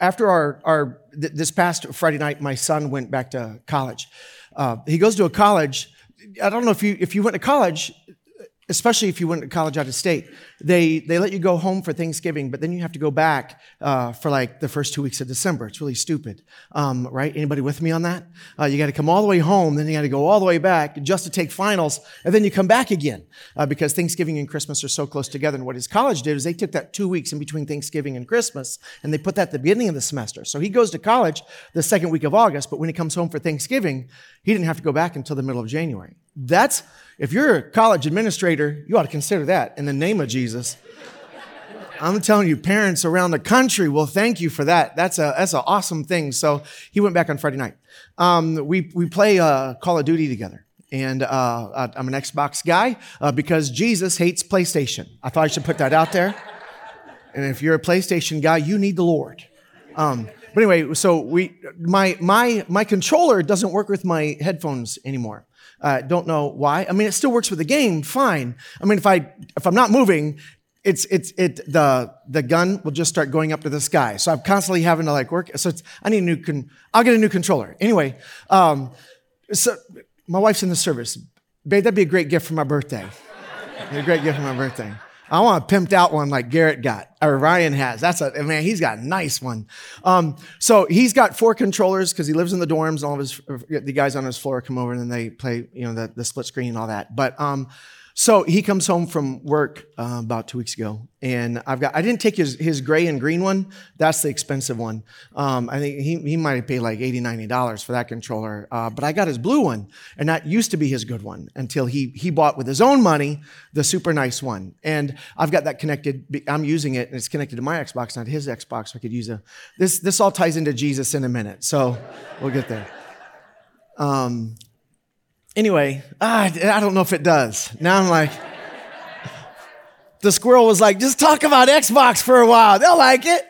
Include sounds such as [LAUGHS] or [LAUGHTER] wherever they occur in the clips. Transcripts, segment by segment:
after our, our th- this past Friday night, my son went back to college. Uh, he goes to a college. I don't know if you if you went to college, especially if you went to college out of state, they, they let you go home for Thanksgiving, but then you have to go back uh, for like the first two weeks of December. It's really stupid, um, right? Anybody with me on that? Uh, you got to come all the way home, then you got to go all the way back just to take finals, and then you come back again uh, because Thanksgiving and Christmas are so close together. And what his college did is they took that two weeks in between Thanksgiving and Christmas, and they put that at the beginning of the semester. So he goes to college the second week of August, but when he comes home for Thanksgiving, he didn't have to go back until the middle of January. That's if you're a college administrator, you ought to consider that in the name of Jesus. I'm telling you, parents around the country will thank you for that. That's a that's an awesome thing. So he went back on Friday night. Um, we we play uh, Call of Duty together, and uh, I'm an Xbox guy uh, because Jesus hates PlayStation. I thought I should put that out there. And if you're a PlayStation guy, you need the Lord. Um, but anyway, so we my my my controller doesn't work with my headphones anymore. Uh, don't know why. I mean, it still works with the game, fine. I mean, if I if I'm not moving, it's it's it the the gun will just start going up to the sky. So I'm constantly having to like work. So I need a new. Con- I'll get a new controller anyway. Um, so my wife's in the service. Babe, that'd be a great gift for my birthday. a great gift for my birthday. I want a pimped out one like Garrett got or Ryan has. That's a man. He's got a nice one. Um, so he's got four controllers because he lives in the dorms. All of his the guys on his floor come over and then they play you know the, the split screen and all that. But um, so he comes home from work uh, about two weeks ago, and I've got I didn't take his his gray and green one. That's the expensive one. Um, I think he he might have paid like 80 90 dollars for that controller. Uh, but I got his blue one, and that used to be his good one until he he bought with his own money the super nice one. And I've got that connected. I'm using it, and it's connected to my Xbox, not his Xbox. So I could use a this this all ties into Jesus in a minute. So we'll get there. Um, Anyway, I don't know if it does. Now I'm like, the squirrel was like, just talk about Xbox for a while. They'll like it.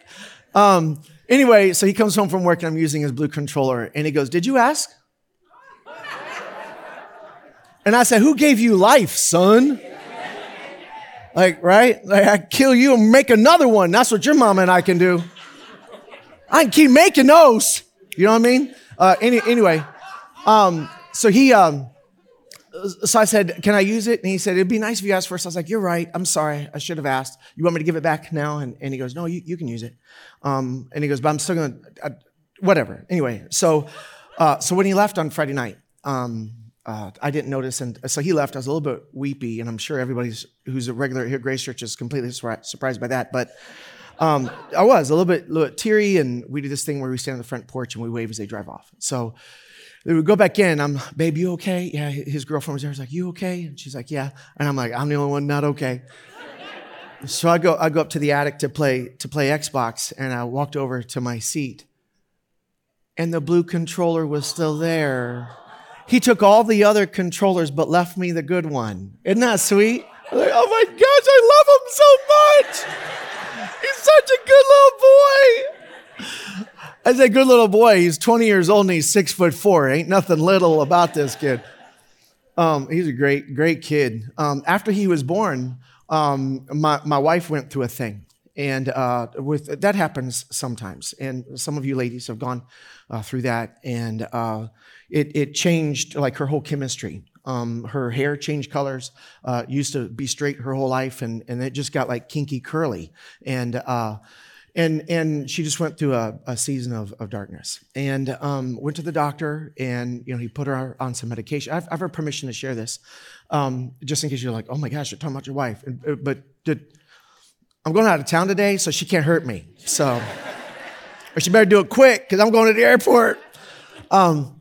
Um, anyway, so he comes home from work and I'm using his blue controller and he goes, Did you ask? And I said, Who gave you life, son? Like, right? Like, I kill you and make another one. That's what your mama and I can do. I can keep making those. You know what I mean? Uh, any, anyway, um, so he, um, so I said, Can I use it? And he said, It'd be nice if you asked first. I was like, You're right. I'm sorry. I should have asked. You want me to give it back now? And, and he goes, No, you, you can use it. Um, and he goes, But I'm still going to, whatever. Anyway, so, uh, so when he left on Friday night, um, uh, I didn't notice. And so he left. I was a little bit weepy. And I'm sure everybody who's a regular here at Grace Church is completely surprised by that. But um, I was a little bit, little teary. And we do this thing where we stand on the front porch and we wave as they drive off. So, we would go back in. I'm, babe, you okay? Yeah, his girlfriend was there. He's like, you okay? And she's like, yeah. And I'm like, I'm the only one not okay. so I go, I go up to the attic to play to play Xbox, and I walked over to my seat, and the blue controller was still there. He took all the other controllers, but left me the good one. Isn't that sweet? I'm like, oh my gosh, I love him so much. He's such a good little boy. I said, good little boy. He's 20 years old and he's six foot four. Ain't nothing little about this kid. Um, he's a great, great kid. Um, after he was born, um, my, my wife went through a thing. And uh, with that happens sometimes. And some of you ladies have gone uh, through that. And uh, it, it changed like her whole chemistry. Um, her hair changed colors. Uh, used to be straight her whole life, and, and it just got like kinky curly. And uh, and and she just went through a, a season of, of darkness. And um, went to the doctor and you know he put her on some medication. I've, I've heard permission to share this um, just in case you're like oh my gosh you're talking about your wife. And, uh, but did, i'm going out of town today so she can't hurt me. So [LAUGHS] or she better do it quick because i'm going to the airport. Um,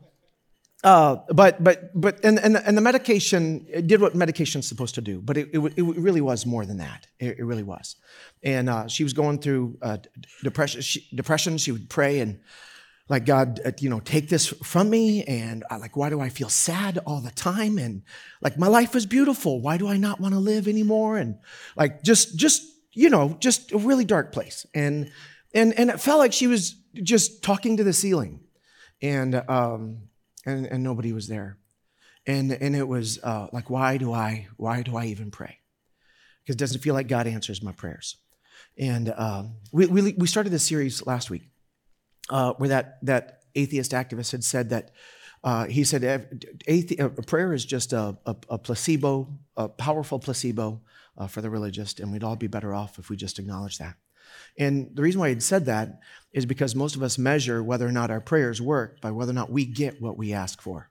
uh, but but but and, and, and the medication did what medication's supposed to do, but it, it, it really was more than that. It, it really was. And uh, she was going through uh, depression. She, depression. She would pray and like God, uh, you know, take this from me. And I, like, why do I feel sad all the time? And like, my life is beautiful. Why do I not want to live anymore? And like, just just you know, just a really dark place. And and and it felt like she was just talking to the ceiling. And um, and, and nobody was there. And, and it was uh, like, why do I, why do I even pray? Because it doesn't feel like God answers my prayers. And um, we, we, we started this series last week. uh, where that, that atheist activist had said that uh, he said athe- uh, prayer is just a, a, a, placebo, a powerful placebo uh, for the religious, and we'd all be better off if we just acknowledge that. And the reason why he'd said that is because most of us measure whether or not our prayers work by whether or not we get what we ask for.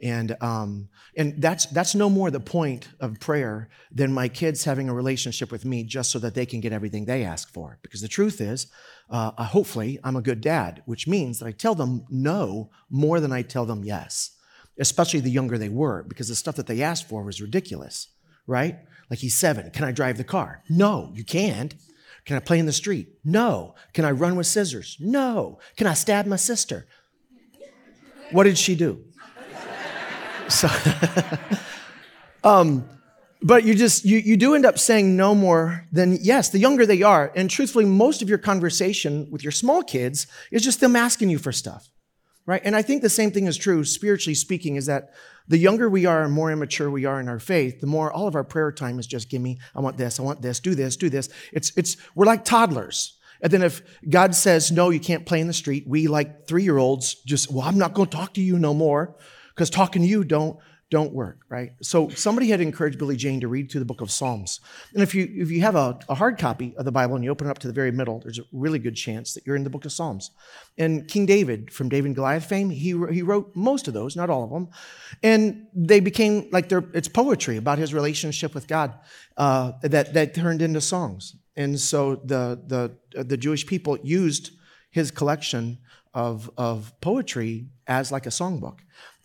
And, um, and that's, that's no more the point of prayer than my kids having a relationship with me just so that they can get everything they ask for. Because the truth is, uh, uh, hopefully, I'm a good dad, which means that I tell them no more than I tell them yes, especially the younger they were, because the stuff that they asked for was ridiculous, right? Like he's seven. Can I drive the car? No, you can't. Can I play in the street? No. Can I run with scissors? No. Can I stab my sister? What did she do? So, [LAUGHS] um, but you just you, you do end up saying no more than yes the younger they are and truthfully most of your conversation with your small kids is just them asking you for stuff right and i think the same thing is true spiritually speaking is that the younger we are and more immature we are in our faith the more all of our prayer time is just give me i want this i want this do this do this. It's it's we're like toddlers. And then if god says no you can't play in the street we like three year olds just well i'm not going to talk to you no more because talking to you don't don't work, right? So somebody had encouraged Billy Jane to read through the book of Psalms. And if you if you have a, a, hard copy of the Bible and you open it up to the very middle, there's a really good chance that you're in the book of Psalms. And King David, from David and Goliath fame, he, he wrote most of those, not all of them. And they became like they're, it's poetry about his relationship with God uh, that, that turned into songs. And so the, the, the Jewish people used his collection of, of poetry as like a songbook.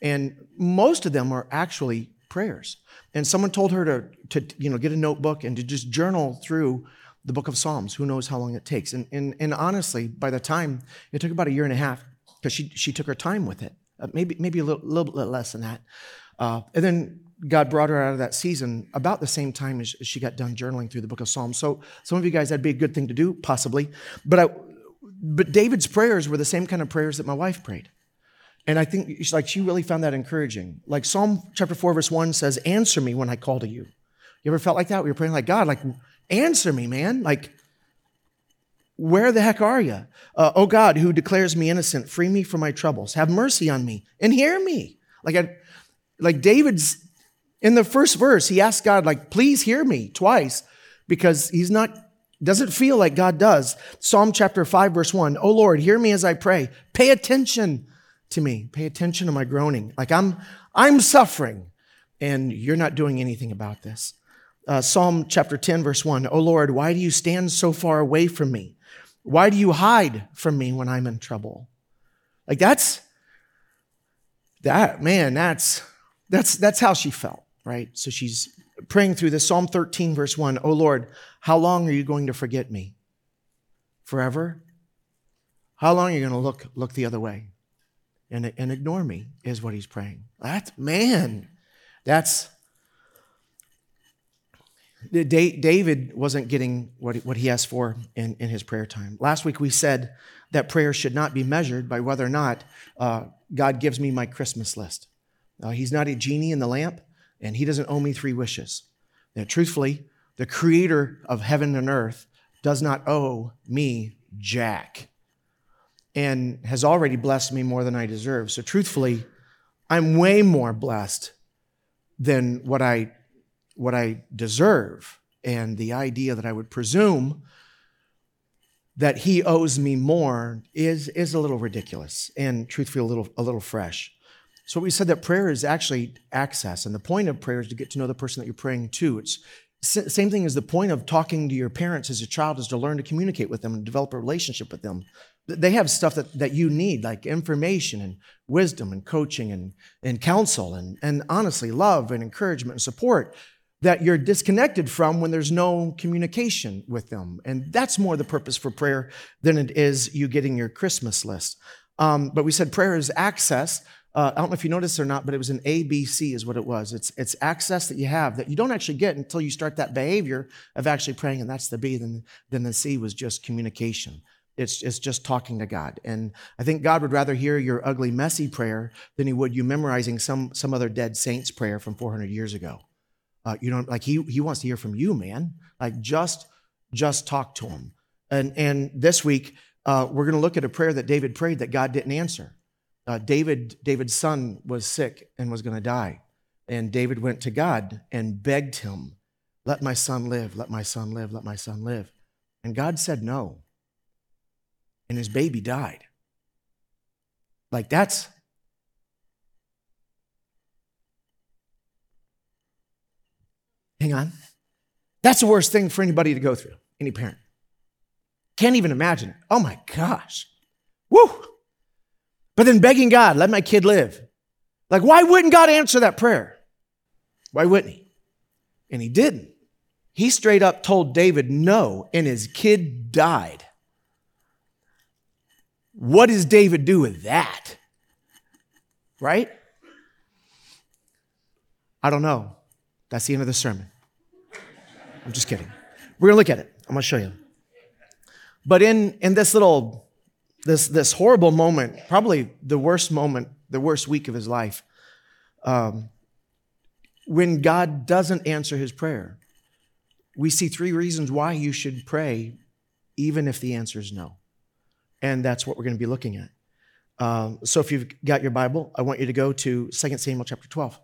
And most of them are actually prayers. And someone told her to, to you know, get a notebook and to just journal through the book of Psalms. Who knows how long it takes? And, and, and honestly, by the time, it took about a year and a half because she, she took her time with it. Uh, maybe, maybe a little, little bit less than that. Uh, and then God brought her out of that season about the same time as she got done journaling through the book of Psalms. So some of you guys, that'd be a good thing to do, possibly. But, I, but David's prayers were the same kind of prayers that my wife prayed. And I think like she really found that encouraging. Like Psalm chapter 4, verse 1 says, Answer me when I call to you. You ever felt like that? We were praying like, God, like, answer me, man. Like, where the heck are you? Uh, oh God, who declares me innocent, free me from my troubles. Have mercy on me and hear me. Like, I, like David's in the first verse, he asks God, like, please hear me twice because he's not, doesn't feel like God does. Psalm chapter 5, verse 1. Oh Lord, hear me as I pray. Pay attention to me. Pay attention to my groaning. Like I'm, I'm suffering, and you're not doing anything about this. Uh, Psalm chapter 10, verse 1. Oh Lord, why do you stand so far away from me? Why do you hide from me when I'm in trouble? Like that's that man, that's that's that's how she felt, right? So she's praying through this Psalm 13, verse 1. Oh Lord, how long are you going to forget me? Forever? How long are you going to look look the other way? And, and ignore me, is what he's praying. That's, man, that's. David wasn't getting what, what he asked for in, in his prayer time. Last week we said that prayer should not be measured by whether or not uh, God gives me my Christmas list. Uh, he's not a genie in the lamp, and he doesn't owe me three wishes. Now, truthfully, the creator of heaven and earth does not owe me jack and has already blessed me more than I deserve. So, truthfully, I'm way more blessed than what I, what I deserve. And the idea that I would presume that he owes me more is, is a little ridiculous and truthfully a little, a little fresh. So we said that prayer is actually access, and the point of prayer is to get to know the person that you're praying to. It's same thing as the point of talking to your parents as a child is to learn to communicate with them and develop a relationship with them. They have stuff that, that you need, like information and wisdom and coaching and, and counsel and, and honestly, love and encouragement and support that you're disconnected from when there's no communication with them. And that's more the purpose for prayer than it is you getting your Christmas list. Um, but we said prayer is access uh, I don't know if you noticed or not, but it was an ABC, is what it was. It's, it's access that you have that you don't actually get until you start that behavior of actually praying, and that's the B. Then, then the C was just communication. It's, it's just talking to God. And I think God would rather hear your ugly, messy prayer than he would you memorizing some, some other dead saint's prayer from 400 years ago. Uh, you know, like he, he wants to hear from you, man. Like just, just talk to him. And, and this week, uh, we're going to look at a prayer that David prayed that God didn't answer. Uh, David, David's son was sick and was going to die. And David went to God and begged him, Let my son live, let my son live, let my son live. And God said no. And his baby died. Like that's. Hang on. That's the worst thing for anybody to go through, any parent. Can't even imagine it. Oh my gosh. Woo! But then begging God, let my kid live. Like, why wouldn't God answer that prayer? Why wouldn't he? And he didn't. He straight up told David no, and his kid died. What does David do with that? Right? I don't know. That's the end of the sermon. I'm just kidding. We're going to look at it. I'm going to show you. But in, in this little, this, this horrible moment, probably the worst moment, the worst week of his life, um, when God doesn't answer his prayer, we see three reasons why you should pray, even if the answer is no. And that's what we're going to be looking at. Um, so if you've got your Bible, I want you to go to 2 Samuel chapter 12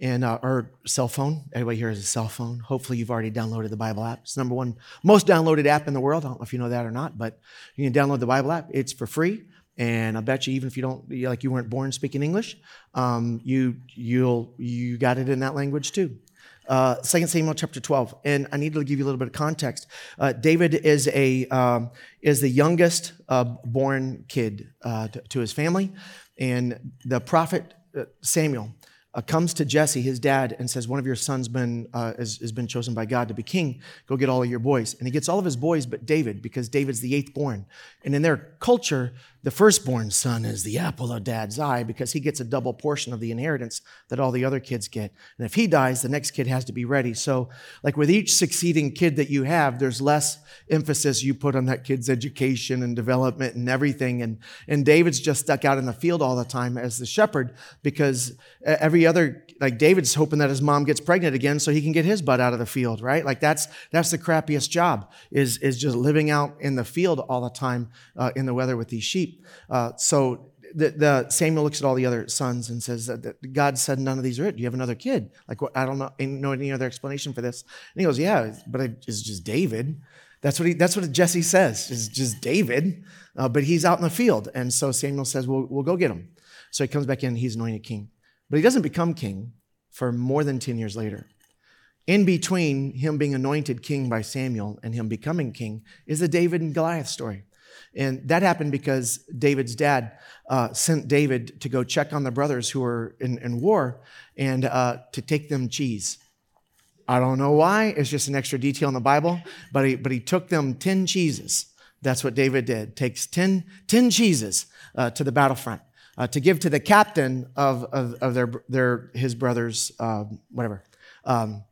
and uh, our cell phone. Everybody here has a cell phone. Hopefully, you've already downloaded the Bible app. It's number one most downloaded app in the world. I don't know if you know that or not, but you can download the Bible app. It's for free, and I bet you, even if you don't, like you weren't born speaking English, um, you you'll you got it in that language too. Uh, 2 Samuel chapter 12, and I need to give you a little bit of context. Uh, David is a um, is the youngest uh, born kid uh, to, to, his family, and the prophet uh, Samuel uh, comes to Jesse, his dad, and says, One of your sons been, uh, has, has, been chosen by God to be king. Go get all of your boys. And he gets all of his boys but David, because David's the eighth born. And in their culture, the firstborn son is the apple of dad's eye because he gets a double portion of the inheritance that all the other kids get. And if he dies, the next kid has to be ready. So, like with each succeeding kid that you have, there's less emphasis you put on that kid's education and development and everything. And, and David's just stuck out in the field all the time as the shepherd because every other, like David's hoping that his mom gets pregnant again so he can get his butt out of the field, right? Like that's, that's the crappiest job is, is just living out in the field all the time uh, in the weather with these sheep. Uh, so the, the, Samuel looks at all the other sons and says that, God said none of these are it. Do you have another kid? Like what? I don't know, know any other explanation for this. And he goes, yeah, but it's just David. That's what he. That's what Jesse says. It's just David, uh, but he's out in the field. And so Samuel says, "Well, we'll go get him." So he comes back in. He's anointed king, but he doesn't become king for more than ten years later. In between him being anointed king by Samuel and him becoming king is the David and Goliath story. And that happened because David's dad uh, sent David to go check on the brothers who were in, in war and uh, to take them cheese. I don't know why. It's just an extra detail in the Bible, but he, but he took them 10 cheeses. That's what David did. Takes 10, 10 cheeses uh, to the battlefront uh, to give to the captain of, of, of their, their, his brothers, uh, whatever. Um,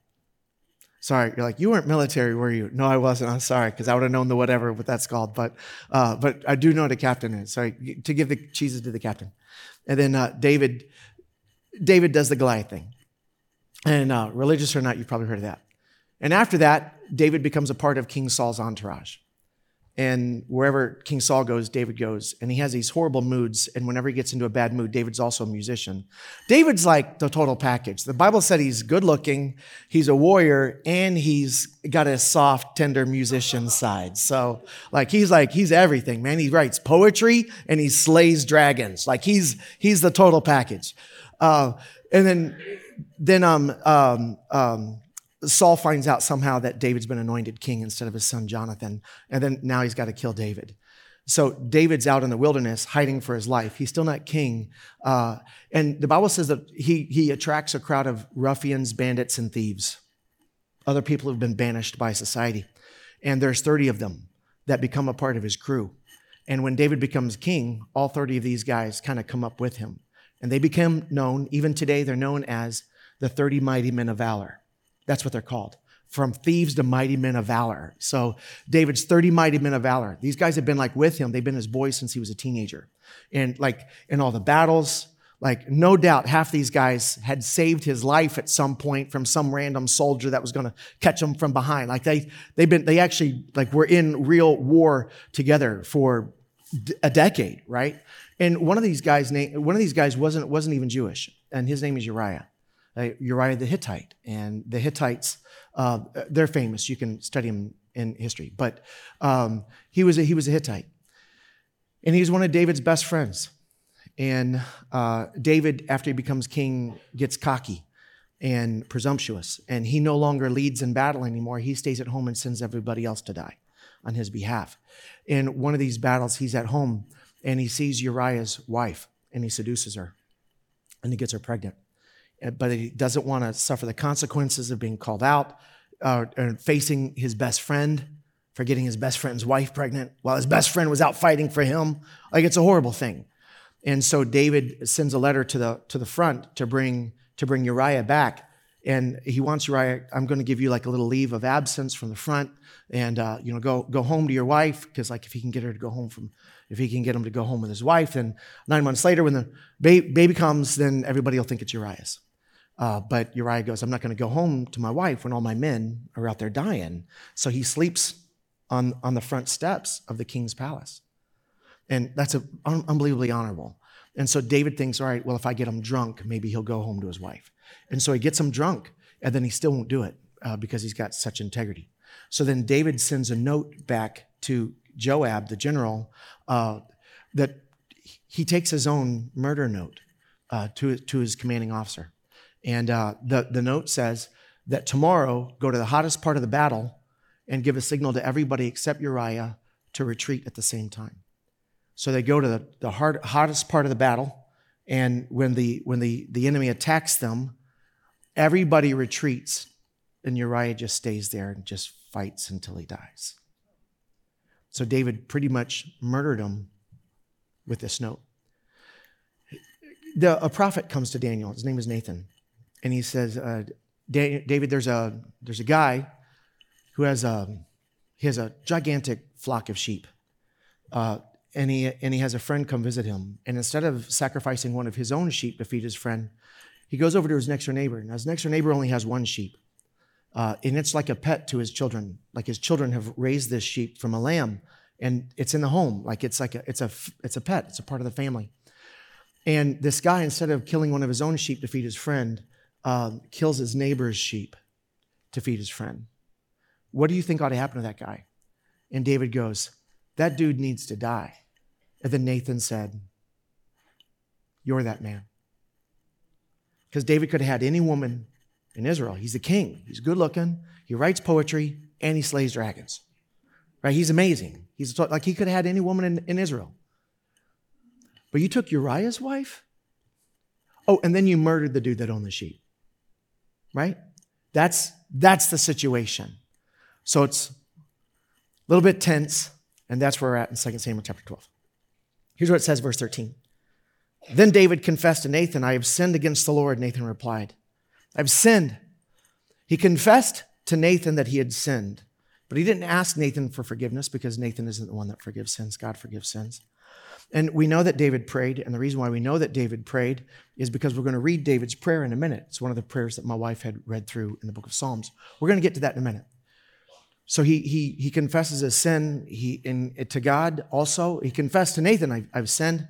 Sorry, you're like, you weren't military, were you? No, I wasn't. I'm sorry, because I would have known the whatever what that's called. But, uh, but I do know the captain is. Sorry, to give the cheeses to the captain. And then uh, David, David does the Goliath thing. And uh, religious or not, you've probably heard of that. And after that, David becomes a part of King Saul's entourage. And wherever King Saul goes, David goes. And he has these horrible moods. And whenever he gets into a bad mood, David's also a musician. David's like the total package. The Bible said he's good looking, he's a warrior, and he's got a soft, tender musician side. So, like, he's like, he's everything, man. He writes poetry and he slays dragons. Like, he's, he's the total package. Uh, and then, then, um, um, um, Saul finds out somehow that David's been anointed king instead of his son Jonathan, and then now he's got to kill David. So David's out in the wilderness hiding for his life. He's still not king. Uh, and the Bible says that he, he attracts a crowd of ruffians, bandits, and thieves. Other people who've been banished by society. And there's 30 of them that become a part of his crew. And when David becomes king, all 30 of these guys kind of come up with him. And they become known, even today, they're known as the 30 mighty men of valor. That's what they're called. From thieves to mighty men of valor. So David's 30 mighty men of valor. These guys have been like with him. They've been his boys since he was a teenager. And like in all the battles, Like, no doubt half these guys had saved his life at some point from some random soldier that was going to catch him from behind. Like, they, they've been, they actually, like, were in real war together for a decade, right? And one of these guys, name one of these guys wasn't, wasn't even Jewish, and his name is Uriah. Uh, Uriah the Hittite. And the Hittites, uh, they're famous. You can study them in history. But um, he, was a, he was a Hittite. And he's one of David's best friends. And uh, David, after he becomes king, gets cocky and presumptuous. And he no longer leads in battle anymore. He stays at home and sends everybody else to die on his behalf. In one of these battles, he's at home and he sees Uriah's wife and he seduces her and he gets her pregnant. Uh, but he doesn't want to suffer the consequences of being called out uh, and facing his best friend for getting his best friend's wife pregnant while his best friend was out fighting for him. Like it's a horrible thing. And so David sends a letter to the to the front to bring to bring Uriah back. And he wants Uriah, I'm going to give you like a little leave of absence from the front and uh, you know go go home to your wife because like if he can get her to go home from if he can get him to go home with his wife then nine months later when the ba- baby comes then everybody will think it's uriah's uh, but uriah goes i'm not going to go home to my wife when all my men are out there dying. So he sleeps on, on the front steps of the king's palace. And that's a, un- unbelievably honorable. And so david thinks all right well if i get him drunk maybe he'll go home to his wife. And so he gets him drunk and then he still won't do it uh, because he's got such integrity. So then David sends a note back to Joab, the general, uh, that he takes his own murder note uh, to, to his commanding officer. And uh, the, the note says that tomorrow, go to the hottest part of the battle and give a signal to everybody except Uriah to retreat at the same time. So they go to the, the hard, hottest part of the battle, and when, the, when the, the enemy attacks them, everybody retreats, and Uriah just stays there and just fights until he dies. So David pretty much murdered him with this note. The, a prophet comes to Daniel. His name is Nathan. And he says, uh, David, there's a, there's a guy who has a, he has a gigantic flock of sheep. Uh, and, he, and he has a friend come visit him. And instead of sacrificing one of his own sheep to feed his friend, he goes over to his next door neighbor. Now, his next door neighbor only has one sheep. Uh, and it's like a pet to his children. Like his children have raised this sheep from a lamb, and it's in the home. Like it's like a it's a it's a pet. It's a part of the family. And this guy, instead of killing one of his own sheep to feed his friend, uh, kills his neighbor's sheep to feed his friend. What do you think ought to happen to that guy? And David goes, That dude needs to die. And then Nathan said, You're that man. Because David could have had any woman in Israel. He's the king. He's good looking. He writes poetry and he slays dragons. Right? He's amazing. He's like he could have had any woman in, in Israel. But you took Uriah's wife? Oh, and then you murdered the dude that owned the sheep. Right? That's that's the situation. So it's a little bit tense, and that's where we're at in 2 Samuel chapter 12. Here's what it says, verse 13. Then David confessed to Nathan, I have sinned against the Lord. Nathan replied, I've sinned. He confessed to Nathan that he had sinned, but he didn't ask Nathan for forgiveness because Nathan isn't the one that forgives sins. God forgives sins. And we know that David prayed, and the reason why we know that David prayed is because we're going to read David's prayer in a minute. It's one of the prayers that my wife had read through in the book of Psalms. We're going to get to that in a minute. So he he he confesses his sin. He in to God also. He confessed to Nathan, I, I've sinned.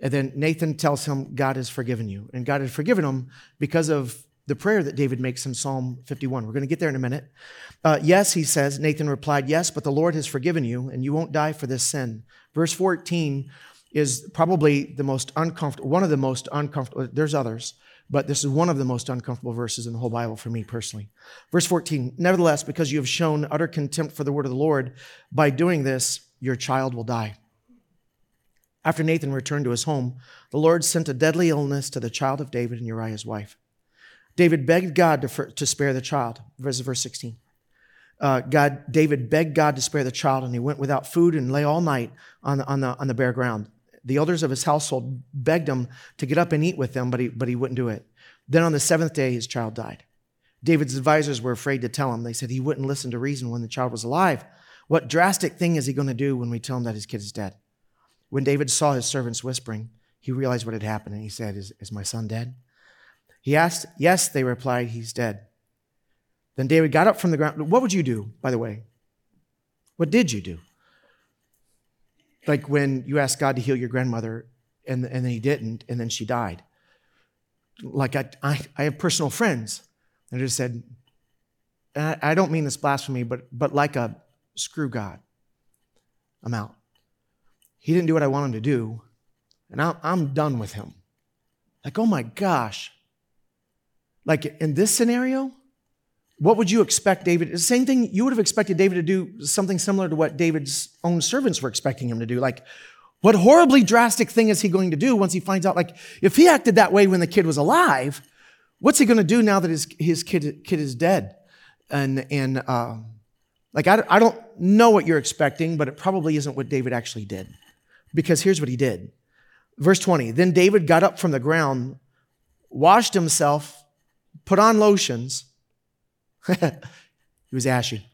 And then Nathan tells him, God has forgiven you. And God has forgiven him because of the prayer that David makes in Psalm 51. We're going to get there in a minute. Uh, yes, he says, Nathan replied, Yes, but the Lord has forgiven you, and you won't die for this sin. Verse 14 is probably the most uncomfortable, one of the most uncomfortable, there's others, but this is one of the most uncomfortable verses in the whole Bible for me personally. Verse 14, nevertheless, because you have shown utter contempt for the word of the Lord, by doing this, your child will die. After Nathan returned to his home, the Lord sent a deadly illness to the child of David and Uriah's wife. David begged God to, to spare the child. Verse, verse 16. Uh, God, David begged God to spare the child, and he went without food and lay all night on the, on the, on the bare ground. The elders of his household begged him to get up and eat with them, but he, but he wouldn't do it. Then on the seventh day, his child died. David's advisors were afraid to tell him. They said he wouldn't listen to reason when the child was alive. What drastic thing is he going to do when we tell him that his kid is dead? When David saw his servants whispering, he realized what had happened and he said, Is, is my son dead? He asked, Yes, they replied, He's dead. Then David got up from the ground. What would you do, by the way? What did you do? Like when you asked God to heal your grandmother and, and then he didn't, and then she died. Like I, I, I have personal friends that I just said, I, I don't mean this blasphemy, but, but like a screw God, I'm out. He didn't do what I want him to do, and I'm, I'm done with him. Like, oh my gosh. Like in this scenario, what would you expect David? The same thing you would have expected David to do something similar to what David's own servants were expecting him to do. Like, what horribly drastic thing is he going to do once he finds out? Like, if he acted that way when the kid was alive, what's he going to do now that his, his kid, kid is dead? And, and uh, like, I, I don't know what you're expecting, but it probably isn't what David actually did. Because here's what he did. Verse 20 Then David got up from the ground, washed himself, put on lotions, [LAUGHS] he was ashy.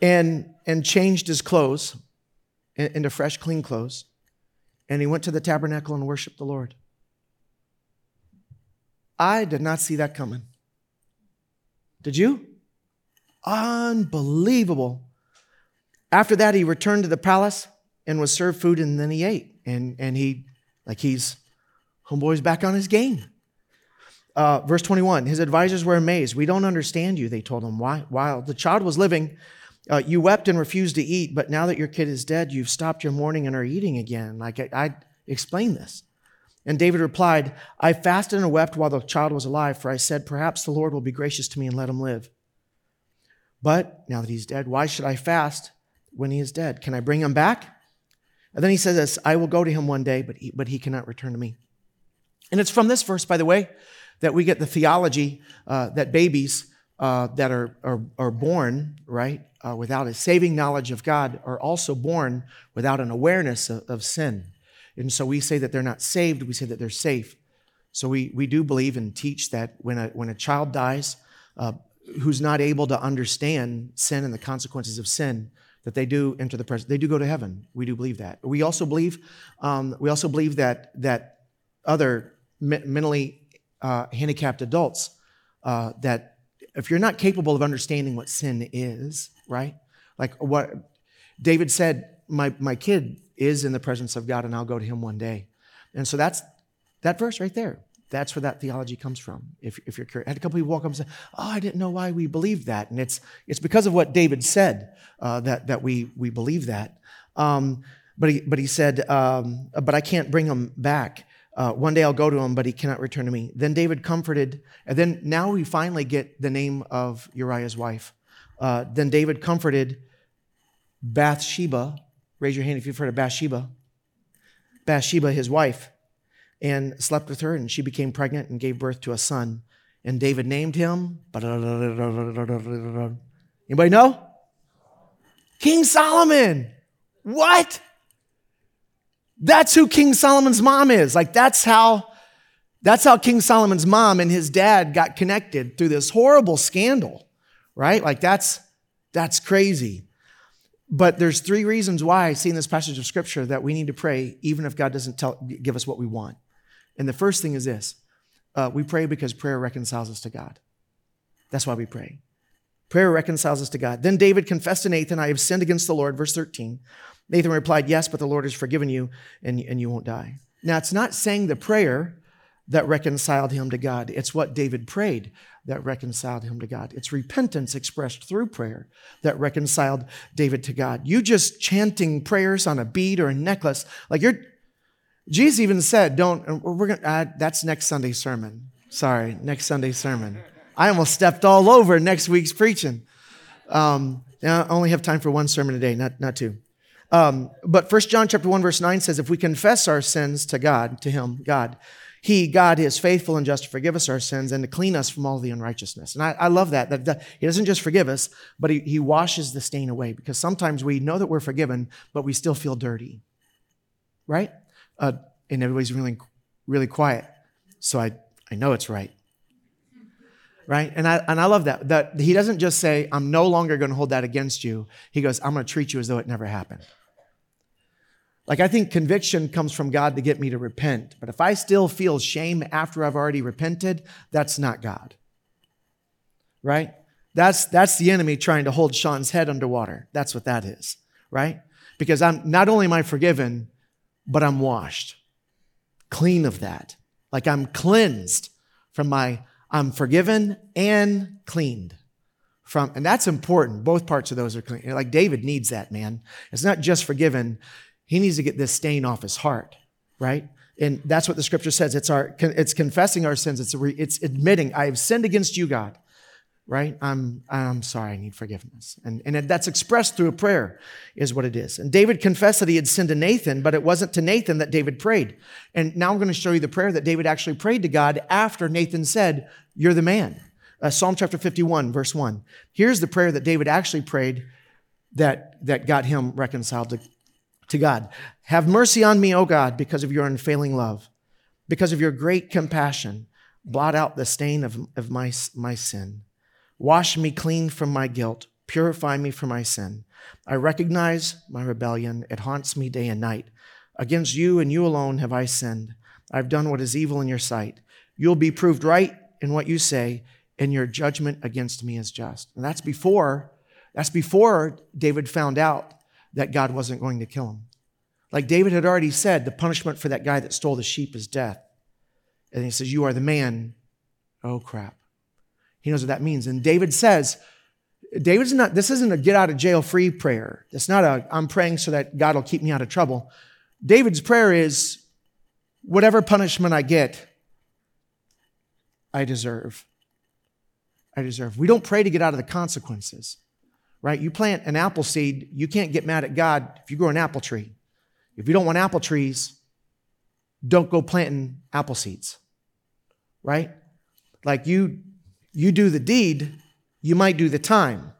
And, and changed his clothes into fresh, clean clothes. And he went to the tabernacle and worshiped the Lord. I did not see that coming. Did you? Unbelievable. After that, he returned to the palace and was served food, and then he ate. And, and he, like he's, homeboy's back on his game. Uh, verse 21 His advisors were amazed. We don't understand you, they told him. Why? While the child was living, uh, you wept and refused to eat, but now that your kid is dead, you've stopped your mourning and are eating again. Like I, I explained this. And David replied, I fasted and wept while the child was alive, for I said, Perhaps the Lord will be gracious to me and let him live. But now that he's dead, why should I fast when he is dead? Can I bring him back? And then he says this I will go to him one day, but he, but he cannot return to me. And it's from this verse, by the way, that we get the theology uh, that babies uh, that are, are, are, born, right, uh, without a saving knowledge of God are also born without an awareness of, of, sin. And so we say that they're not saved, we say that they're safe. So we, we do believe and teach that when a, when a child dies uh, who's not able to understand sin and the consequences of sin, that they do enter the presence, they do go to heaven. We do believe that. We also believe, um, we also believe that, that other mentally uh, handicapped adults uh, that if you're not capable of understanding what sin is, right? Like what David said, my, my kid is in the presence of God and I'll go to him one day. And so that's that verse right there. That's where that theology comes from. If, if you're curious, I had a couple people walk up and say, "Oh, I didn't know why we believed that," and it's it's because of what David said uh, that that we we believe that. Um, but he but he said, um, "But I can't bring him back." Uh, one day I'll go to him, but he cannot return to me. Then David comforted, and then now we finally get the name of Uriah's wife. Uh, then David comforted Bathsheba. Raise your hand if you've heard of Bathsheba. Bathsheba, his wife, and slept with her, and she became pregnant and gave birth to a son. And David named him. Anybody know? King Solomon. What? That's who King Solomon's mom is. Like that's how that's how King Solomon's mom and his dad got connected through this horrible scandal, right? Like that's that's crazy. But there's three reasons why I see in this passage of scripture that we need to pray even if God doesn't tell, give us what we want. And the first thing is this uh, we pray because prayer reconciles us to God. That's why we pray. Prayer reconciles us to God. Then David confessed to Nathan, I have sinned against the Lord, verse 13. Nathan replied, Yes, but the Lord has forgiven you and, and you won't die. Now, it's not saying the prayer that reconciled him to God, it's what David prayed that reconciled him to God. It's repentance expressed through prayer that reconciled David to God. You just chanting prayers on a bead or a necklace, like you're, Jesus even said, don't, we're going to, uh, that's next Sunday's sermon. Sorry, next Sunday's sermon. I almost stepped all over next week's preaching. Um, I only have time for one sermon a day, not, not two. Um, but First John chapter 1, verse 9 says, if we confess our sins to God, to Him, God, He, God, is faithful and just to forgive us our sins and to clean us from all the unrighteousness. And I, I love that, that, that, He doesn't just forgive us, but he, he washes the stain away because sometimes we know that we're forgiven, but we still feel dirty. Right? Uh, and everybody's really, really quiet. So I, I know it's right right? And I, and I love that. That he doesn't just say, I'm no longer going to hold that against you. He goes, I'm going to treat you as though it never happened. Like, I think conviction comes from God to get me to repent. But if I still feel shame after I've already repented, that's not God. Right? That's, that's the enemy trying to hold Sean's head underwater. That's what that is. Right? Because I'm not only am I forgiven, but I'm washed, clean of that. Like I'm cleansed from my, I'm forgiven and cleaned from, and that's important. Both parts of those are clean. Like David needs that, man. It's not just forgiven. He needs to get this stain off his heart, right? And that's what the scripture says. It's our, it's confessing our sins. It's, it's admitting, I have sinned against you, God right? I'm, I'm sorry, I need forgiveness. And, and that's expressed through a prayer, is what it is. And David confessed that he had sinned to Nathan, but it wasn't to Nathan that David prayed. And now I'm going to show you the prayer that David actually prayed to God after Nathan said, You're the man. Uh, Psalm chapter 51, verse 1. Here's the prayer that David actually prayed that, that got him reconciled to, to God. Have mercy on me, O God, because of your unfailing love, because of your great compassion. Blot out the stain of, of my, my sin. Wash me clean from my guilt. Purify me from my sin. I recognize my rebellion. It haunts me day and night. Against you and you alone have I sinned. I've done what is evil in your sight. You'll be proved right in what you say, and your judgment against me is just. And that's before, that's before David found out that God wasn't going to kill him. Like David had already said, the punishment for that guy that stole the sheep is death. And he says, You are the man. Oh, crap. He knows what that means. And David says, David's not, this isn't a get out of jail free prayer. It's not a, I'm praying so that God will keep me out of trouble. David's prayer is, whatever punishment I get, I deserve. I deserve. We don't pray to get out of the consequences, right? You plant an apple seed, you can't get mad at God if you grow an apple tree. If you don't want apple trees, don't go planting apple seeds, right? Like you you do the deed, you might do the time.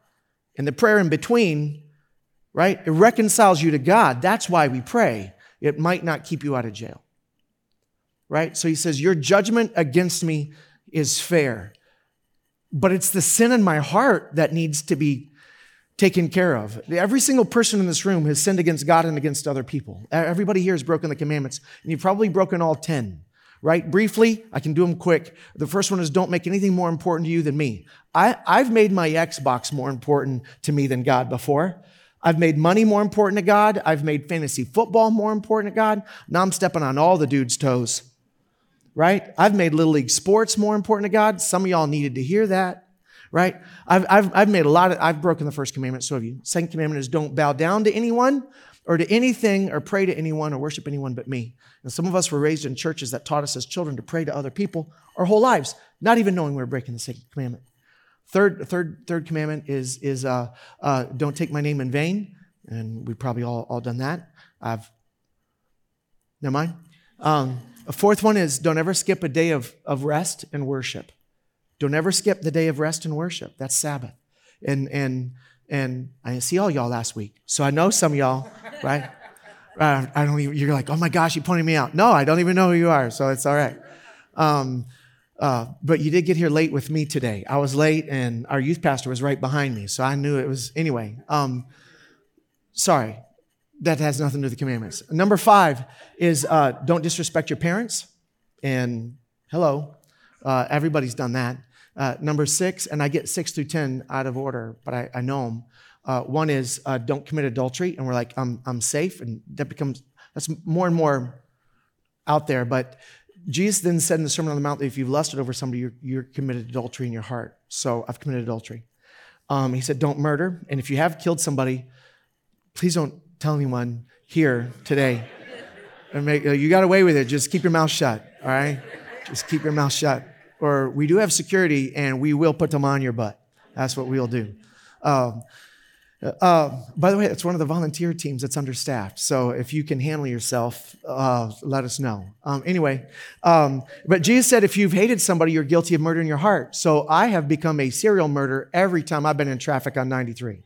And the prayer in between, right, it reconciles you to God. That's why we pray. It might not keep you out of jail. Right? So he says, Your judgment against me is fair. But it's the sin in my heart that needs to be taken care of. Every single person in this room has sinned against God and against other people. Everybody here has broken the commandments, and you've probably broken all 10 right? Briefly, I can do them quick. The first one is don't make anything more important to you than me. I, I've made my Xbox more important to me than God before. I've made money more important to God. I've made fantasy football more important to God. Now I'm stepping on all the dude's toes, right? I've made Little League sports more important to God. Some of y'all needed to hear that, right? I've, I've, I've made a lot of, I've broken the first commandment, so have you. Second commandment is don't bow down to anyone or to anything or pray to anyone or worship anyone but me. And some of us were raised in churches that taught us as children to pray to other people our whole lives, not even knowing we were breaking the second commandment. Third, third, third commandment is, is uh, uh, don't take my name in vain. And we've probably all, all done that. I've, never mind. Um, a fourth one is don't ever skip a day of, of rest and worship. Don't ever skip the day of rest and worship. That's Sabbath. And, and, and I see all y'all last week. So I know some y'all, right? [LAUGHS] I don't even, you're like, oh my gosh, you pointed me out. No, I don't even know who you are, so it's all right. Um, uh, but you did get here late with me today. I was late, and our youth pastor was right behind me, so I knew it was, anyway. Um, sorry, that has nothing to do with the commandments. Number five is uh, don't disrespect your parents. And hello, uh, everybody's done that. Uh, number six, and I get six through 10 out of order, but I, I know them. Uh, one is uh, don't commit adultery, and we're like, I'm, I'm safe, and that becomes that's more and more out there. But Jesus then said in the Sermon on the Mount that if you've lusted over somebody, you're, you're committed adultery in your heart. So I've committed adultery. Um, he said, don't murder, and if you have killed somebody, please don't tell anyone here today. make, you got away with it. Just keep your mouth shut. All right, just keep your mouth shut. Or we do have security, and we will put them on your butt. That's what we'll do. Um, uh, by the way, it's one of the volunteer teams that's understaffed. So if you can handle yourself, uh, let us know. Um, anyway, um, but Jesus said, if you've hated somebody, you're guilty of murder in your heart. So I have become a serial murderer every time I've been in traffic on 93.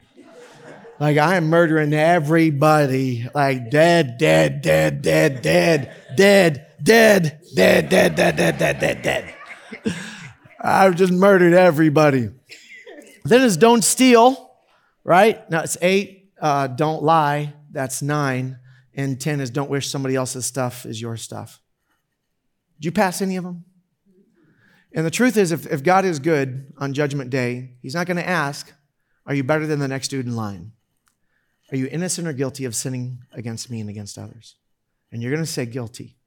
Like I am murdering everybody, like dead, dead, dead, dead, dead, dead, dead, dead, dead, dead, dead, dead, dead, dead. I've just murdered everybody. Then is don't steal right? Now it's eight. Uh, don't lie. That's nine. And 10 is don't wish somebody else's stuff is your stuff. Did you pass any of them? And the truth is, if, if God is good on Judgment Day, He's not going to ask, Are you better than the next dude in line? Are you innocent or guilty of sinning against me and against others? And you're going to say guilty.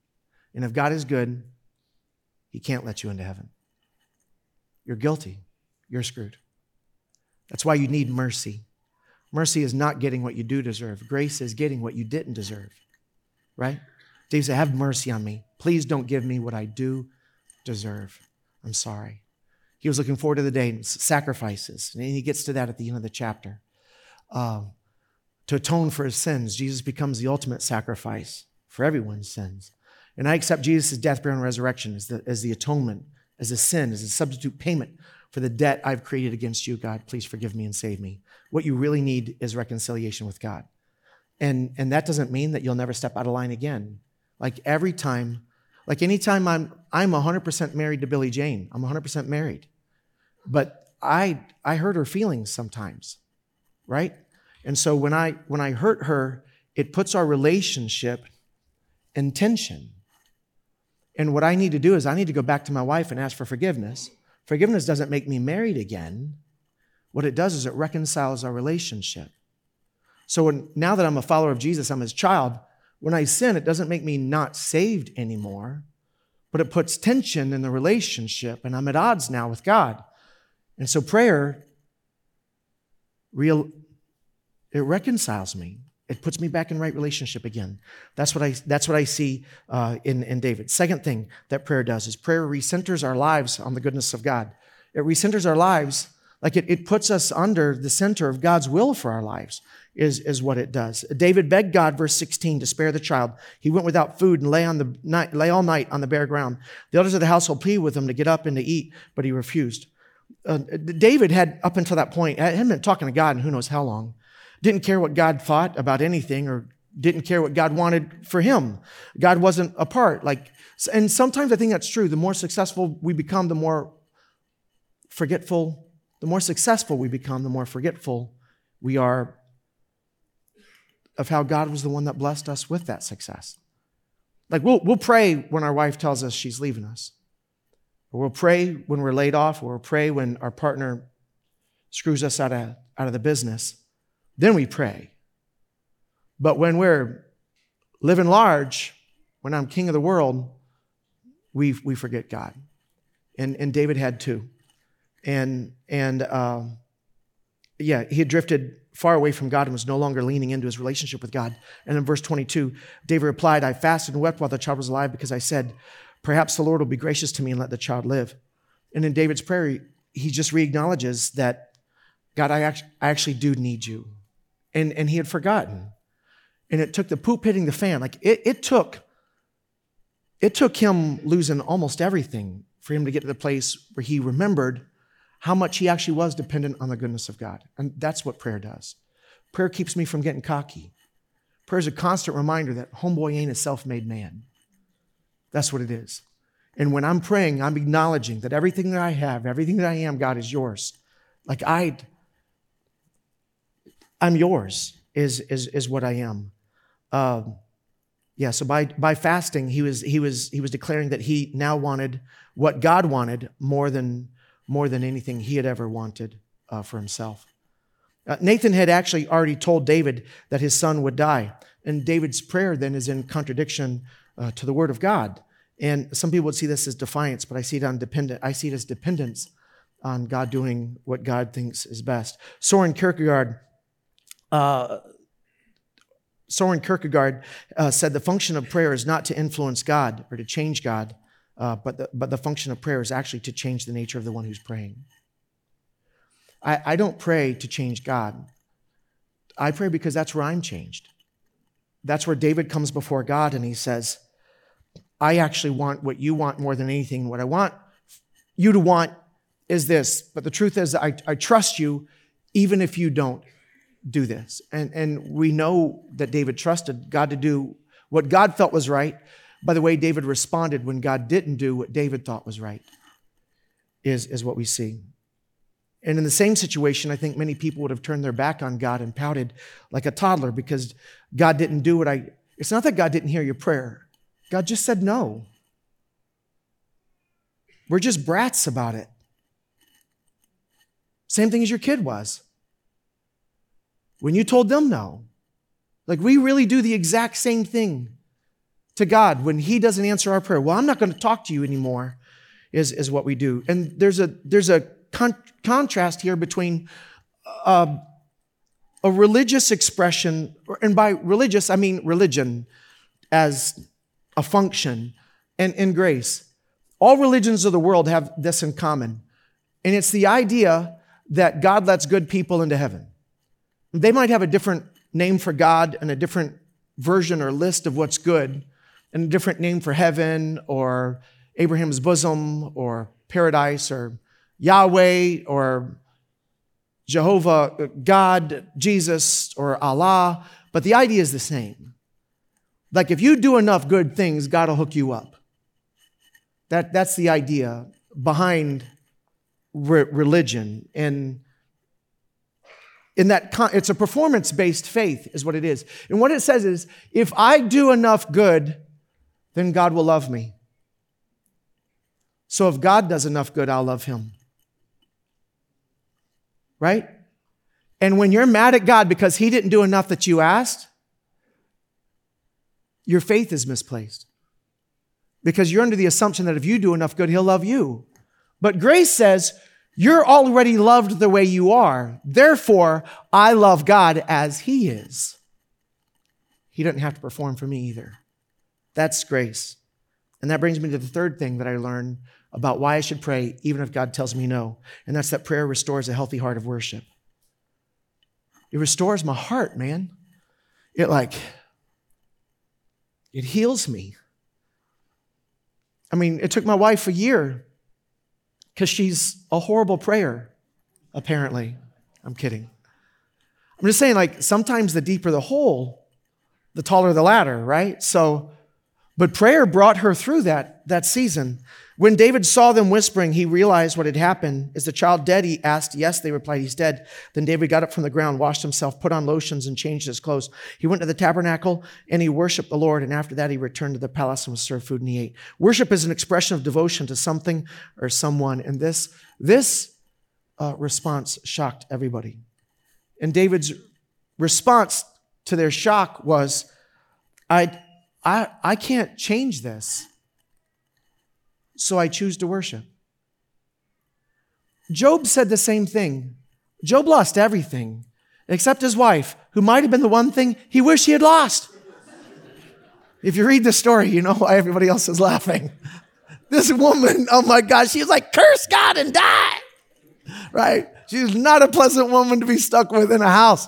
And if God is good, He can't let you into heaven. You're guilty. You're screwed. That's why you need mercy. Mercy is not getting what you do deserve, grace is getting what you didn't deserve, right? David said, Have mercy on me. Please don't give me what I do deserve. I'm sorry. He was looking forward to the day, sacrifices. And he gets to that at the end of the chapter. Um, to atone for his sins, Jesus becomes the ultimate sacrifice for everyone's sins. And I accept Jesus' death, burial, and resurrection as the, as the atonement, as a sin, as a substitute payment for the debt I've created against you, God. Please forgive me and save me. What you really need is reconciliation with God. And, and that doesn't mean that you'll never step out of line again. Like every time, like anytime I'm, I'm 100% married to Billy Jane, I'm 100% married. But I, I hurt her feelings sometimes, right? And so when I, when I hurt her, it puts our relationship in tension. And what I need to do is I need to go back to my wife and ask for forgiveness. Forgiveness doesn't make me married again. What it does is it reconciles our relationship. So when, now that I'm a follower of Jesus, I'm his child, when I sin, it doesn't make me not saved anymore, but it puts tension in the relationship, and I'm at odds now with God. And so prayer, real, it reconciles me. It puts me back in right relationship again. That's what I, that's what I see uh, in, in David. Second thing that prayer does is prayer recenters our lives on the goodness of God. It recenters our lives, like it, it puts us under the center of God's will for our lives, is, is what it does. David begged God, verse 16, to spare the child. He went without food and lay, on the night, lay all night on the bare ground. The elders of the household pleaded with him to get up and to eat, but he refused. Uh, David had, up until that point, hadn't been talking to God in who knows how long didn't care what God thought about anything or didn't care what God wanted for him. God wasn't a part. Like, and sometimes I think that's true. The more successful we become, the more forgetful, the more successful we become, the more forgetful we are of how God was the one that blessed us with that success. Like we'll, we'll pray when our wife tells us she's leaving us. Or we'll pray when we're laid off, or we'll pray when our partner screws us out of, out of the business. Then we pray. But when we're living large, when I'm king of the world, we, we forget God. And, and David had too. And, and um, yeah, he had drifted far away from God and was no longer leaning into his relationship with God. And in verse 22, David replied, I fasted and wept while the child was alive because I said, Perhaps the Lord will be gracious to me and let the child live. And in David's prayer, he just re acknowledges that, God, I actually do need you and, and he had forgotten. And it took the poop hitting the fan. Like it, it took, it took him losing almost everything for him to get to the place where he remembered how much he actually was dependent on the goodness of God. And that's what prayer does. Prayer keeps me from getting cocky. Prayer is a constant reminder that homeboy ain't a self made man. That's what it is. And when I'm praying, I'm acknowledging that everything that I have, everything that I am, God is yours. Like I, I'm yours, is, is, is what I am. Um, yeah, so by, by fasting, he was, he, was, he was declaring that he now wanted what God wanted more than, more than anything he had ever wanted uh, for himself. Uh, Nathan had actually already told David that his son would die. And David's prayer then is in contradiction uh, to the word of God. And some people would see this as defiance, but I see it on dependent. I see it as dependence on God doing what God thinks is best. Soren Kierkegaard uh, Soren Kierkegaard uh, said the function of prayer is not to influence God or to change God, uh, but, the, but the function of prayer is actually to change the nature of the one who's praying. I, I don't pray to change God. I pray because that's where I'm changed. That's where David comes before God and he says, I actually want what you want more than anything. What I want you to want is this. But the truth is, I, I trust you even if you don't do this. And, and we know that David trusted God to do what God felt was right. By the way, David responded when God didn't do what David thought was right, is, is what we see. And in the same situation, I think many people would have turned their back on God and pouted like a toddler because God didn't do what I It's not that God didn't hear your prayer, God just said no. We're just brats about it. Same thing as your kid was. When you told them no, like we really do the exact same thing to God when He doesn't answer our prayer. Well, I'm not going to talk to you anymore, is, is what we do. And there's a, there's a con- contrast here between uh, a religious expression, and by religious, I mean religion as a function, and, in grace. All religions of the world have this in common, and it's the idea that God lets good people into heaven. They might have a different name for God and a different version or list of what's good, and a different name for heaven or Abraham's bosom or paradise or Yahweh or Jehovah, God, Jesus, or Allah, but the idea is the same. Like if you do enough good things, God will hook you up. That, that's the idea behind re- religion. And in that, con- it's a performance based faith, is what it is. And what it says is if I do enough good, then God will love me. So if God does enough good, I'll love him. Right? And when you're mad at God because he didn't do enough that you asked, your faith is misplaced. Because you're under the assumption that if you do enough good, he'll love you. But grace says, you're already loved the way you are. Therefore, I love God as he is. He doesn't have to perform for me either. That's grace. And that brings me to the third thing that I learned about why I should pray, even if God tells me no. And that's that prayer restores a healthy heart of worship. It restores my heart, man. It like, it heals me. I mean, it took my wife a year because she's a horrible prayer, apparently. I'm kidding. I'm just saying, like, sometimes the deeper the hole, the taller the ladder, right? So, but prayer brought her through that, that season. When David saw them whispering, he realized what had happened. Is the child dead? He asked. Yes, they replied, He's dead. Then David got up from the ground, washed himself, put on lotions, and changed his clothes. He went to the tabernacle and he worshiped the Lord. And after that, he returned to the palace and was served food and he ate. Worship is an expression of devotion to something or someone. And this, this uh, response shocked everybody. And David's response to their shock was, I, I, I can't change this so I choose to worship. Job said the same thing. Job lost everything except his wife, who might have been the one thing he wished he had lost. If you read the story, you know why everybody else is laughing. [LAUGHS] This woman, oh my gosh, she's like, curse God and die. Right? She's not a pleasant woman to be stuck with in a house.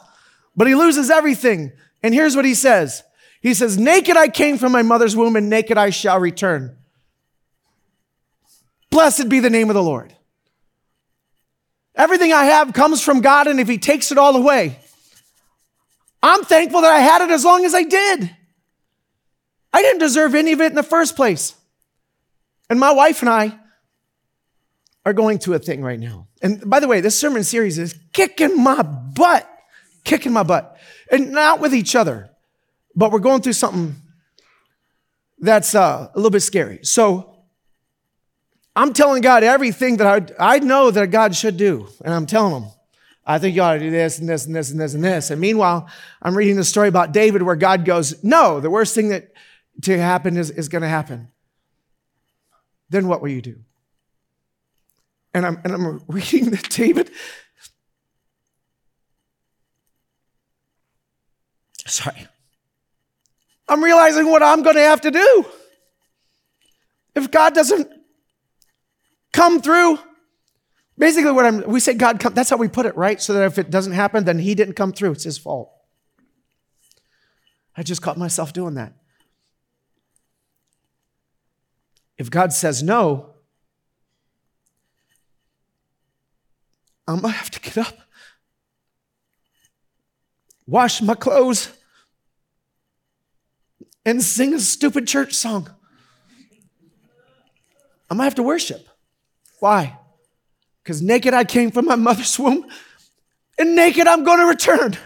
But he loses everything. And here's what he says He says, Naked I came from my mother's womb, and naked I shall return. Blessed be the name of the Lord. Everything I have comes from God, and if He takes it all away, I'm thankful that I had it as long as I did. I didn't deserve any of it in the first place. And my wife and I are going to a thing right now. And by the way, this sermon series is kicking my butt, kicking my butt. And not with each other, but we're going through something that's uh, a little bit scary. So I'm telling God everything that I, I know that God should do. And I'm telling him, I think you ought to do this and this and this and this and this. And meanwhile, I'm reading the story about David where God goes, no, the worst thing that to happen is, is going to happen. Then what will you do? And I'm, and I'm [LAUGHS] reading that David, sorry, I'm realizing what I'm going to have to do. If God doesn't come through. Basically, what I'm, we say God come, that's how we put it, right? So that if it doesn't happen, then he didn't come through. It's his fault. I just caught myself doing that. If God says no, I'm gonna have to get up, wash my clothes, and sing a stupid church song. I'm gonna have to worship. Why? Because naked I came from my mother's womb, and naked I'm going to return.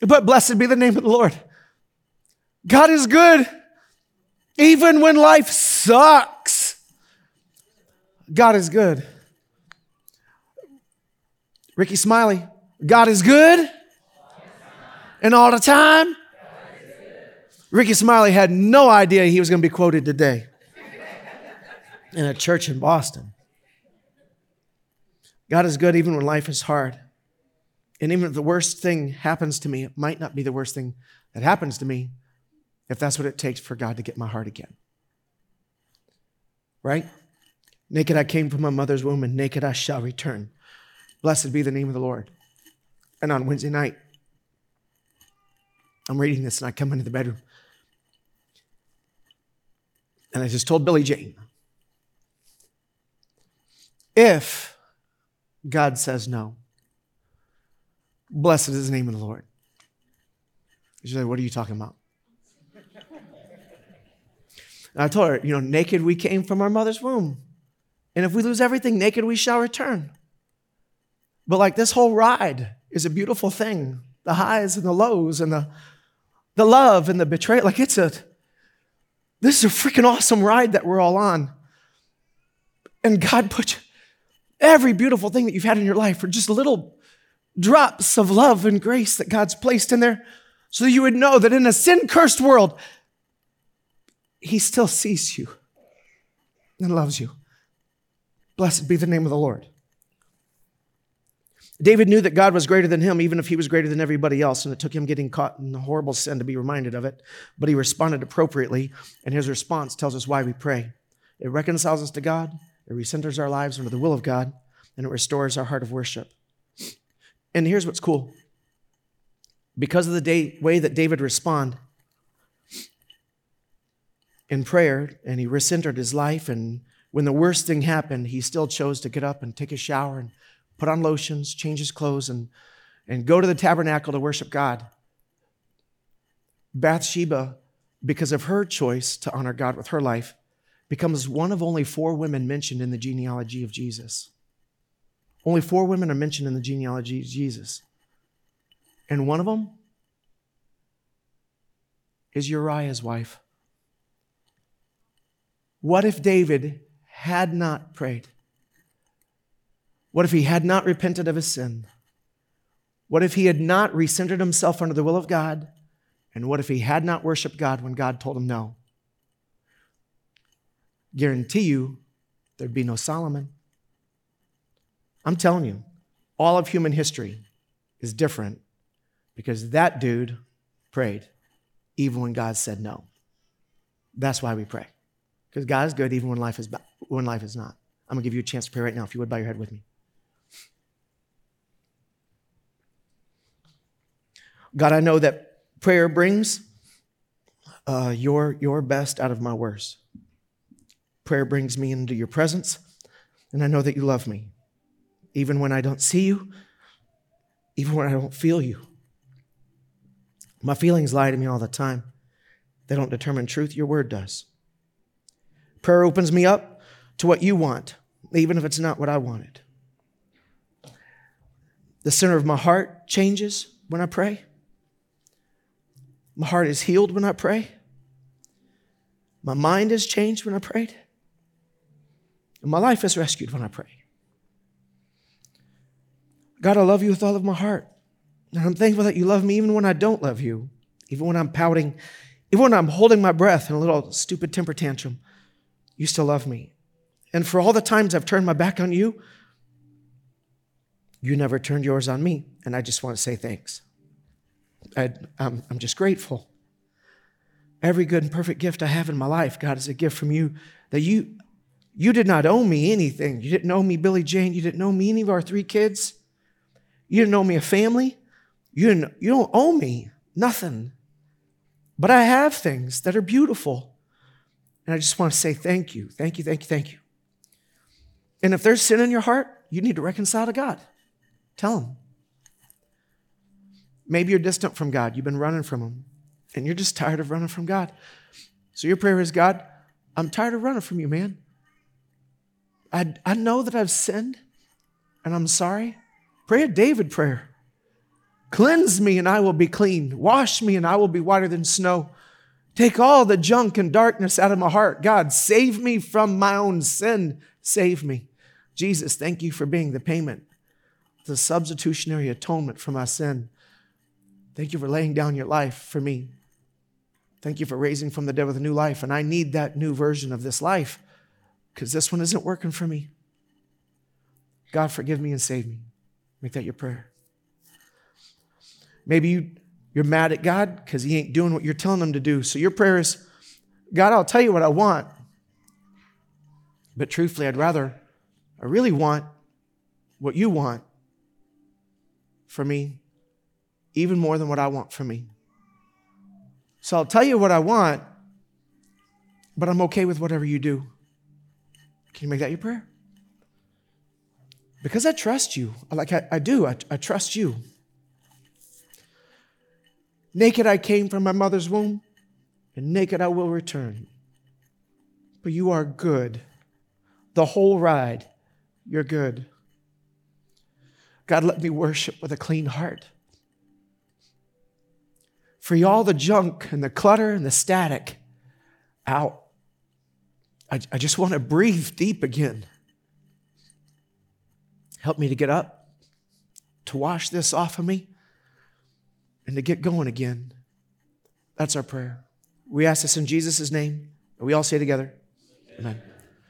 But blessed be the name of the Lord. God is good even when life sucks. God is good. Rickey Smiley, God is good and all the time. Rickey Smiley had no idea he was going to be quoted today in a church in Boston. God is good even when life is hard. And even if the worst thing happens to me, it might not be the worst thing that happens to me if that's what it takes for God to get my heart again. Right? Naked I came from my mother's womb, and naked I shall return. Blessed be the name of the Lord. And on Wednesday night, I'm reading this and I come into the bedroom. And I just told Billy Jane if God says no, blessed is the name of the Lord. She's like, What are you talking about? And I told her, You know, naked we came from our mother's womb. And if we lose everything, naked we shall return. But like this whole ride is a beautiful thing the highs and the lows and the, the love and the betrayal. Like it's a, this is a freaking awesome ride that we're all on. And God put every beautiful thing that you've had in your life for just little drops of love and grace that God's placed in there so that you would know that in a sin cursed world, He still sees you and loves you. Blessed be the name of the Lord. David knew that God was greater than him, even if he was greater than everybody else, and it took him getting caught in the horrible sin to be reminded of it. But he responded appropriately, and his response tells us why we pray. It reconciles us to God, it recenters our lives under the will of God, and it restores our heart of worship. And here's what's cool because of the day, way that David responded in prayer, and he recentered his life, and when the worst thing happened, he still chose to get up and take a shower and put on lotions, change his clothes, and, and go to the tabernacle to worship God. Bathsheba, because of her choice to honor God with her life, becomes one of only four women mentioned in the genealogy of Jesus. Only four women are mentioned in the genealogy of Jesus. And one of them is Uriah's wife. What if David had not prayed? What if he had not repented of his sin? What if he had not recentered himself under the will of God? And what if he had not worshiped God when God told him no? Guarantee you there'd be no Solomon. I'm telling you, all of human history is different because that dude prayed even when God said no. That's why we pray. Because God is good even when life is, when life is not. I'm going to give you a chance to pray right now if you would bow your head with me. God, I know that prayer brings uh, your, your best out of my worst. Prayer brings me into your presence, and I know that you love me, even when I don't see you, even when I don't feel you. My feelings lie to me all the time. They don't determine truth, your word does. Prayer opens me up to what you want, even if it's not what I wanted. The center of my heart changes when I pray. My heart is healed when I pray. My mind is changed when I prayed. And my life is rescued when I pray. God, I love you with all of my heart. And I'm thankful that you love me even when I don't love you, even when I'm pouting, even when I'm holding my breath in a little stupid temper tantrum. You still love me. And for all the times I've turned my back on you, you never turned yours on me. And I just want to say thanks. I, I'm just grateful. Every good and perfect gift I have in my life, God, is a gift from you that you, you did not owe me anything. You didn't owe me Billy Jane. You didn't owe me any of our three kids. You didn't owe me a family. You, didn't, you don't owe me nothing. But I have things that are beautiful. And I just want to say thank you, thank you, thank you, thank you. And if there's sin in your heart, you need to reconcile to God. Tell him. Maybe you're distant from God. You've been running from Him, and you're just tired of running from God. So your prayer is God, I'm tired of running from you, man. I, I know that I've sinned, and I'm sorry. Pray a David prayer. Cleanse me, and I will be clean. Wash me, and I will be whiter than snow. Take all the junk and darkness out of my heart. God, save me from my own sin. Save me. Jesus, thank you for being the payment, the substitutionary atonement for my sin. Thank you for laying down your life for me. Thank you for raising from the dead with a new life. And I need that new version of this life because this one isn't working for me. God, forgive me and save me. Make that your prayer. Maybe you, you're mad at God because He ain't doing what you're telling Him to do. So your prayer is God, I'll tell you what I want. But truthfully, I'd rather, I really want what you want for me, even more than what I want for me. So I'll tell you what I want, but I'm okay with whatever you do. Can you make that your prayer? Because I trust you. Like I, I do, I, I trust you. Naked I came from my mother's womb, and naked I will return. But you are good. The whole ride, you're good. God, let me worship with a clean heart. Free all the junk and the clutter and the static out. I, I just want to breathe deep again. Help me to get up, to wash this off of me, and to get going again. That's our prayer. We ask this in Jesus' name, and we all say together, Amen.